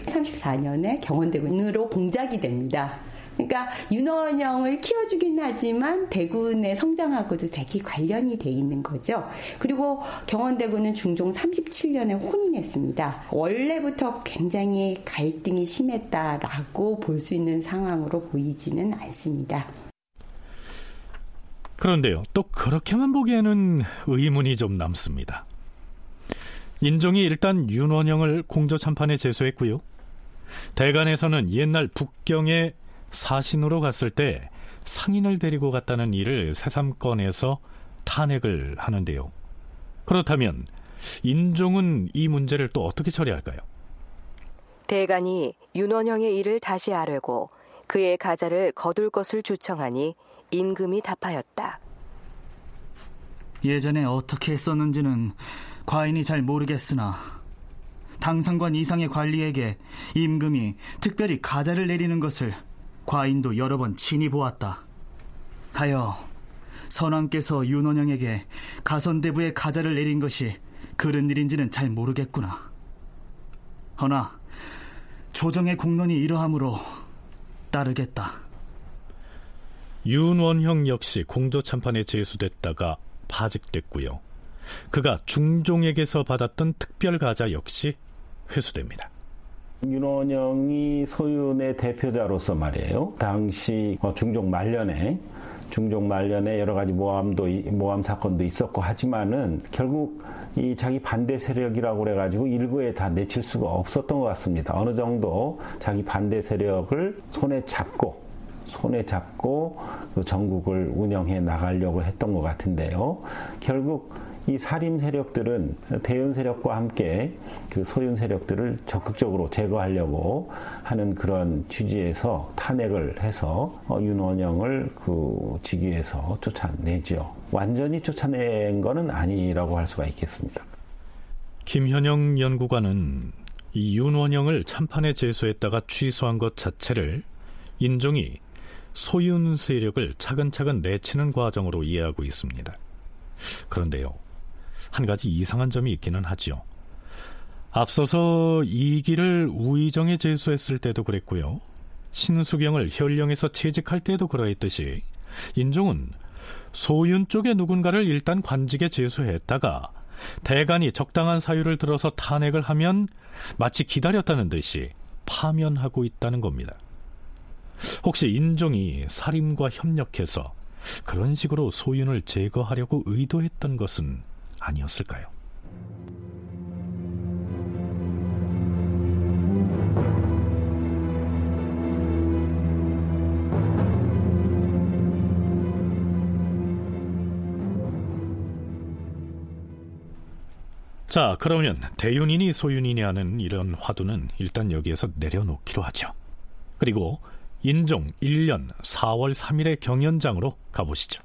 34년에 경원대군으로 공작이 됩니다. 그러니까 윤원영을 키워주긴 하지만 대군의 성장하고도 되게 관련이 돼 있는 거죠. 그리고 경원대군은 중종 37년에 혼인했습니다. 원래부터 굉장히 갈등이 심했다라고 볼 수 있는 상황으로 보이지는 않습니다. 그런데요, 또 그렇게만 보기에는 의문이 좀 남습니다. 인종이 일단 윤원영을 공조 참판에 제소했고요. 대간에서는 옛날 북경의 사신으로 갔을 때 상인을 데리고 갔다는 일을 새삼건에서 탄핵을 하는데요. 그렇다면 인종은 이 문제를 또 어떻게 처리할까요? 대간이 윤원형의 일을 다시 아뢰고 그의 가자를 거둘 것을 주청하니 임금이 답하였다. 예전에 어떻게 했었는지는 과인이 잘 모르겠으나 당상관 이상의 관리에게 임금이 특별히 가자를 내리는 것을 과인도 여러 번 친히 보았다. 하여 선왕께서 윤원영에게 가선대부의 가자를 내린 것이 그런 일인지는 잘 모르겠구나. 허나 조정의 공론이 이러하므로 따르겠다. 윤원형 역시 공조 참판에 제수됐다가 파직됐고요. 그가 중종에게서 받았던 특별 가자 역시 회수됩니다. 윤원영이 소윤의 대표자로서 말이에요. 당시 어, 중종 말년에 중종 말년에 여러 가지 모함도 모함 사건도 있었고 하지만은 결국 이 자기 반대 세력이라고 그래가지고 일부에 다 내칠 수가 없었던 것 같습니다. 어느 정도 자기 반대 세력을 손에 잡고 손에 잡고 그 전국을 운영해 나가려고 했던 것 같은데요. 결국 이 살림 세력들은 대윤 세력과 함께 그 소윤 세력들을 적극적으로 제거하려고 하는 그런 취지에서 탄핵을 해서 어, 윤원영을 그 직위에서 쫓아내죠. 완전히 쫓아낸 것은 아니라고 할 수가 있겠습니다. 김현영 연구관은 이 윤원영을 참판에 제소했다가 취소한 것 자체를 인종이 소윤 세력을 차근차근 내치는 과정으로 이해하고 있습니다. 그런데요, 한 가지 이상한 점이 있기는 하지요. 앞서서 이기를 우의정에 제수했을 때도 그랬고요. 신수경을 현령에서 채직할 때도 그러했듯이 인종은 소윤 쪽의 누군가를 일단 관직에 제수했다가 대간이 적당한 사유를 들어서 탄핵을 하면 마치 기다렸다는 듯이 파면하고 있다는 겁니다. 혹시 인종이 살인과 협력해서 그런 식으로 소윤을 제거하려고 의도했던 것은 아니었을까요? 자, 그러면 대윤이니 소윤이냐는 이런 화두는 일단 여기에서 내려놓기로 하죠. 그리고 인종 1년 4월 3일의 경연장으로 가보시죠.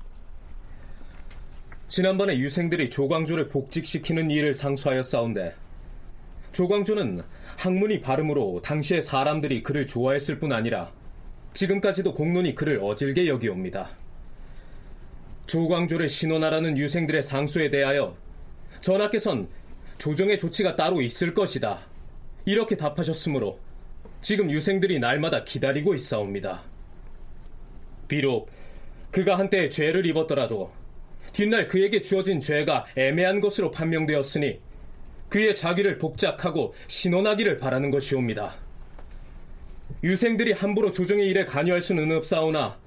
지난번에 유생들이 조광조를 복직시키는 일을 상수하였사온데 조광조는 학문이 발음으로 당시의 사람들이 그를 좋아했을 뿐 아니라 지금까지도 공론이 그를 어질게 여기옵니다. 조광조를 신원하라는 유생들의 상수에 대하여 전하께선 조정의 조치가 따로 있을 것이다. 이렇게 답하셨으므로 지금 유생들이 날마다 기다리고 있사옵니다. 비록 그가 한때 죄를 입었더라도 뒷날 그에게 주어진 죄가 애매한 것으로 판명되었으니 그의 자기를 복작하고 신원하기를 바라는 것이옵니다. 유생들이 함부로 조정의 일에 관여할 수는 없사오나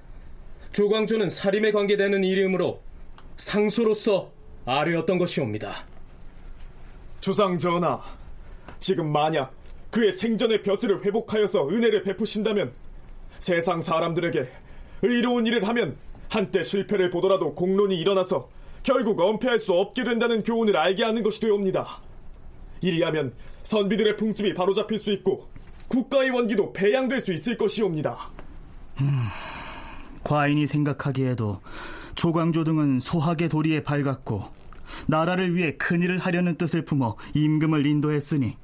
조광조는 살인에 관계되는 일이므로 상소로서 아뢰었던 것이옵니다. 주상 전하, 지금 만약 그의 생전의 벼슬을 회복하여서 은혜를 베푸신다면 세상 사람들에게 의로운 일을 하면 한때 실패를 보더라도 공론이 일어나서 결국 은폐할 수 없게 된다는 교훈을 알게 하는 것이 되옵니다. 이리하면 선비들의 풍습이 바로잡힐 수 있고 국가의 원기도 배양될 수 있을 것이옵니다. 음, 과인이 생각하기에도 조광조 등은 소학의 도리에 밝았고 나라를 위해 큰일을 하려는 뜻을 품어 임금을 인도했으니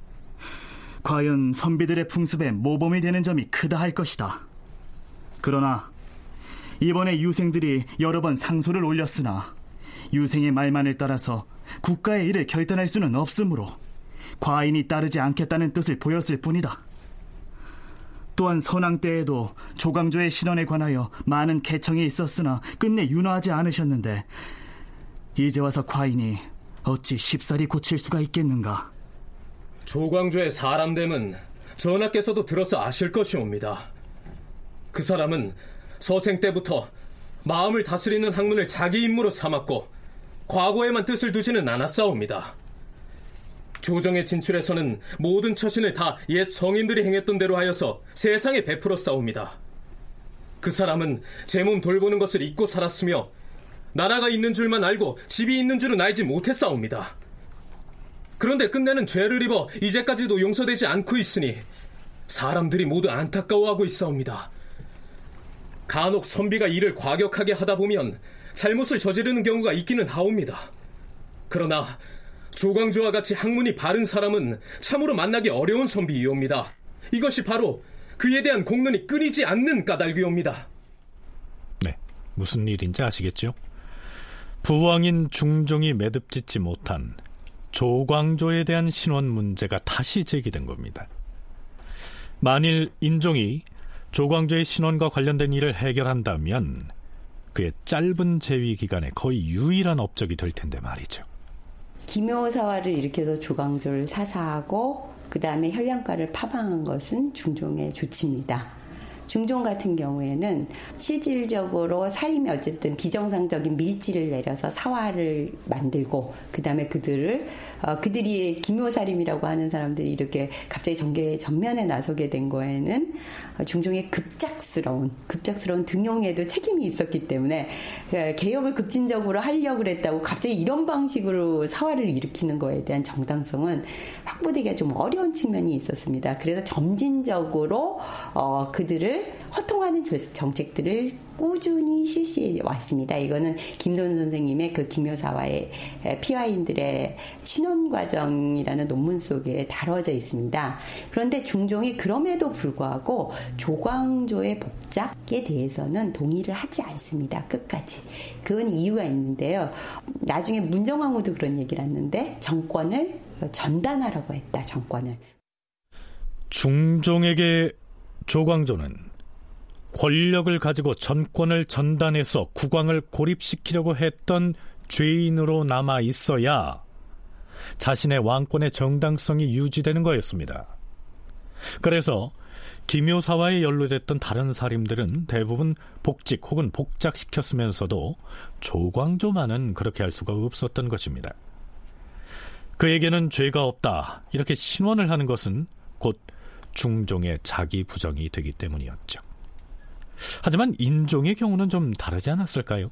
과연 선비들의 풍습에 모범이 되는 점이 크다 할 것이다. 그러나 이번에 유생들이 여러 번 상소를 올렸으나 유생의 말만을 따라서 국가의 일을 결단할 수는 없으므로 과인이 따르지 않겠다는 뜻을 보였을 뿐이다. 또한 선왕 때에도 조광조의 신원에 관하여 많은 개청이 있었으나 끝내 윤화하지 않으셨는데 이제 와서 과인이 어찌 쉽사리 고칠 수가 있겠는가? 조광조의 사람됨은 전하께서도 들어서 아실 것이옵니다. 그 사람은 서생 때부터 마음을 다스리는 학문을 자기 임무로 삼았고 과거에만 뜻을 두지는 않았사옵니다. 조정의 진출에서는 모든 처신을 다 옛 성인들이 행했던 대로 하여서 세상에 베풀어 싸웁니다. 그 사람은 제 몸 돌보는 것을 잊고 살았으며 나라가 있는 줄만 알고 집이 있는 줄은 알지 못했사옵니다. 그런데 끝내는 죄를 입어 이제까지도 용서되지 않고 있으니 사람들이 모두 안타까워하고 있사옵니다. 간혹 선비가 일을 과격하게 하다 보면 잘못을 저지르는 경우가 있기는 하옵니다. 그러나 조광조와 같이 학문이 바른 사람은 참으로 만나기 어려운 선비이옵니다. 이것이 바로 그에 대한 공론이 끊이지 않는 까닭이옵니다. 네, 무슨 일인지 아시겠죠? 부왕인 중종이 매듭짓지 못한 조광조에 대한 신원 문제가 다시 제기된 겁니다. 만일 인종이 조광조의 신원과 관련된 일을 해결한다면 그의 짧은 재위 기간에 거의 유일한 업적이 될 텐데 말이죠. 기묘사화를 일으켜서 조광조를 사사하고 그 다음에 혈량가를 파방한 것은 중종의 조치입니다. 중종 같은 경우에는 실질적으로 사임이 어쨌든 비정상적인 밀지를 내려서 사화를 만들고 그 다음에 그들을 어, 그들이 기묘살임이라고 하는 사람들이 이렇게 갑자기 정계 전면에 나서게 된 거에는 중종의 급작스러운 급작스러운 등용에도 책임이 있었기 때문에 그 개혁을 급진적으로 하려고 그랬다고 갑자기 이런 방식으로 사화를 일으키는 거에 대한 정당성은 확보되기가 좀 어려운 측면이 있었습니다. 그래서 점진적으로 어, 그들을 허통하는 정책들을 꾸준히 실시해 왔습니다. 이거는 김도훈 선생님의 그 김효사와의 피화인들의 신원 과정이라는 논문 속에 다뤄져 있습니다. 그런데 중종이 그럼에도 불구하고 조광조의 복작에 대해서는 동의를 하지 않습니다. 끝까지. 그건 이유가 있는데요. 나중에 문정왕후도 그런 얘기를 했는데 정권을 전단하라고 했다. 정권을. 중종에게 조광조는 권력을 가지고 전권을 전단해서 국왕을 고립시키려고 했던 죄인으로 남아 있어야 자신의 왕권의 정당성이 유지되는 거였습니다. 그래서 김효사와에 연루됐던 다른 살인들은 대부분 복직 혹은 복작시켰으면서도 조광조만은 그렇게 할 수가 없었던 것입니다. 그에게는 죄가 없다 이렇게 신원을 하는 것은 곧 중종의 자기 부정이 되기 때문이었죠. 하지만 인종의 경우는 좀 다르지 않았을까요?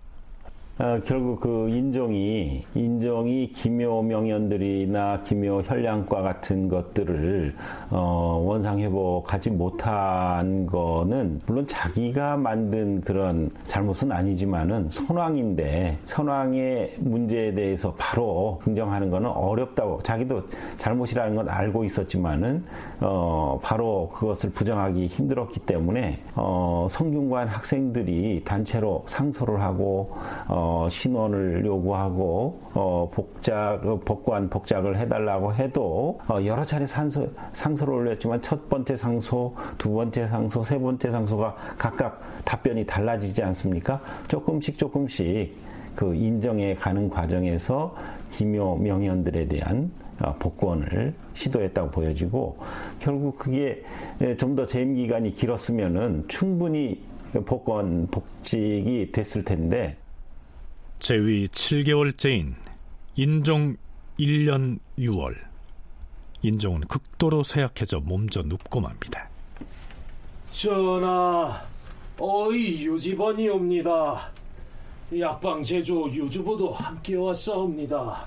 어, 결국 그 인종이 인종이 기묘 명연들이나 기묘 혈량과 같은 것들을 어, 원상 회복하지 못한 거는 물론 자기가 만든 그런 잘못은 아니지만은 선왕인데 선왕의 문제에 대해서 바로 긍정하는 거는 어렵다고 자기도 잘못이라는 건 알고 있었지만은 어, 바로 그것을 부정하기 힘들었기 때문에 어, 성균관 학생들이 단체로 상소를 하고 어, 어, 신원을 요구하고 어, 복작 복관 복작을 해달라고 해도 어, 여러 차례 상소, 상소를 올렸지만 첫 번째 상소, 두 번째 상소, 세 번째 상소가 각각 답변이 달라지지 않습니까? 조금씩 조금씩 그 인정해 가는 과정에서 기묘 명연들에 대한 어, 복권을 시도했다고 보여지고 결국 그게 좀 더 재임 기간이 길었으면은 충분히 복권 복직이 됐을 텐데 재위 7개월째인 인종 1년 6월 인종은 극도로 쇠약해져 몸져 눕고 맙니다. 전하, 어이 유지번이옵니다. 약방 제조 유주보도 함께 왔사옵니다.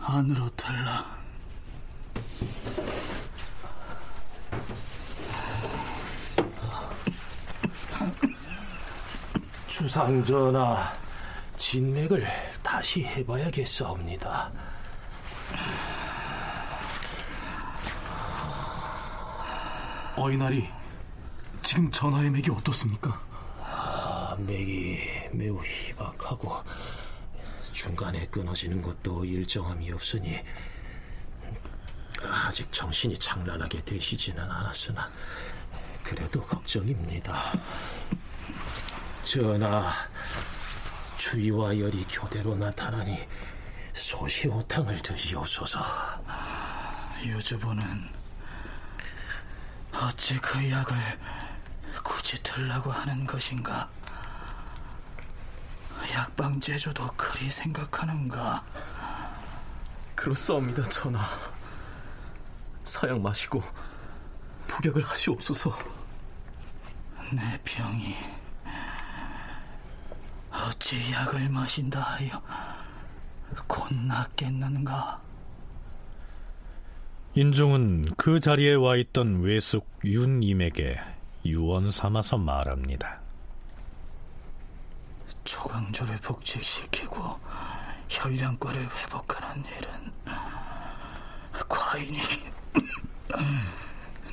안으로 들라. 주상전하, 진맥을 다시 해봐야겠사옵니다. 어이날이 지금 전하의 맥이 어떻습니까? 아, 맥이 매우 희박하고 중간에 끊어지는 것도 일정함이 없으니 아직 정신이 장난하게 되시지는 않았으나 그래도 걱정입니다. 전하, 추위와 열이 교대로 나타나니 소시오탕을 드시옵소서. 유주부는 어찌 그 약을 굳이 들라고 하는 것인가? 약방 제조도 그리 생각하는가? 그렇사옵니다, 전하. 사약 마시고 복약을 하시옵소서. 내 병이 어찌 약을 마신다 하여 곧 낫겠는가? 인종은 그 자리에 와 있던 외숙 윤임에게 유언 삼아서 말합니다. 조광조를 복직시키고 혈량과를 회복하는 일은 과인이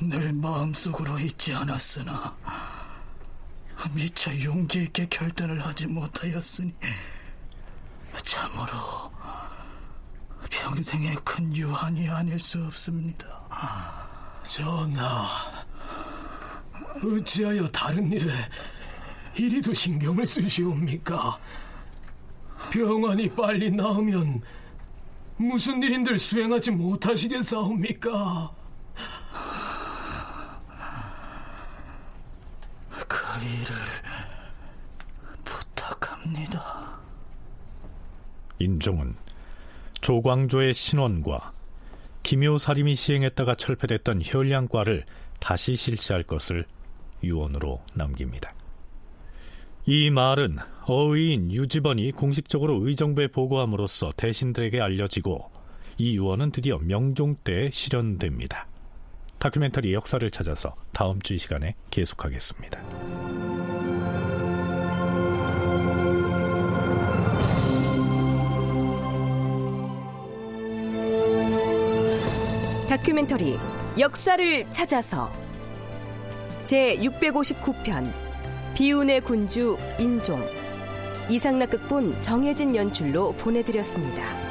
늘 마음속으로 있지 않았으나 미처 용기 있게 결단을 하지 못하였으니 참으로 평생의 큰 유한이 아닐 수 없습니다. 전하, 어찌하여 다른 일에 이리도 신경을 쓰시옵니까? 병환이 빨리 나으면 무슨 일인들 수행하지 못하시겠사옵니까? 그 일을 부탁합니다. 인종은 조광조의 신원과 김효사림이 시행했다가 철폐됐던 혈량과를 다시 실시할 것을 유언으로 남깁니다. 이 말은 어의인 유지번이 공식적으로 의정부에 보고함으로써 대신들에게 알려지고 이 유언은 드디어 명종 때 실현됩니다. 다큐멘터리 역사를 찾아서 다음 주 이 시간에 계속하겠습니다. 다큐멘터리 역사를 찾아서 제 659편 비운의 군주 인종 이상락 극본 정혜진 연출로 보내드렸습니다.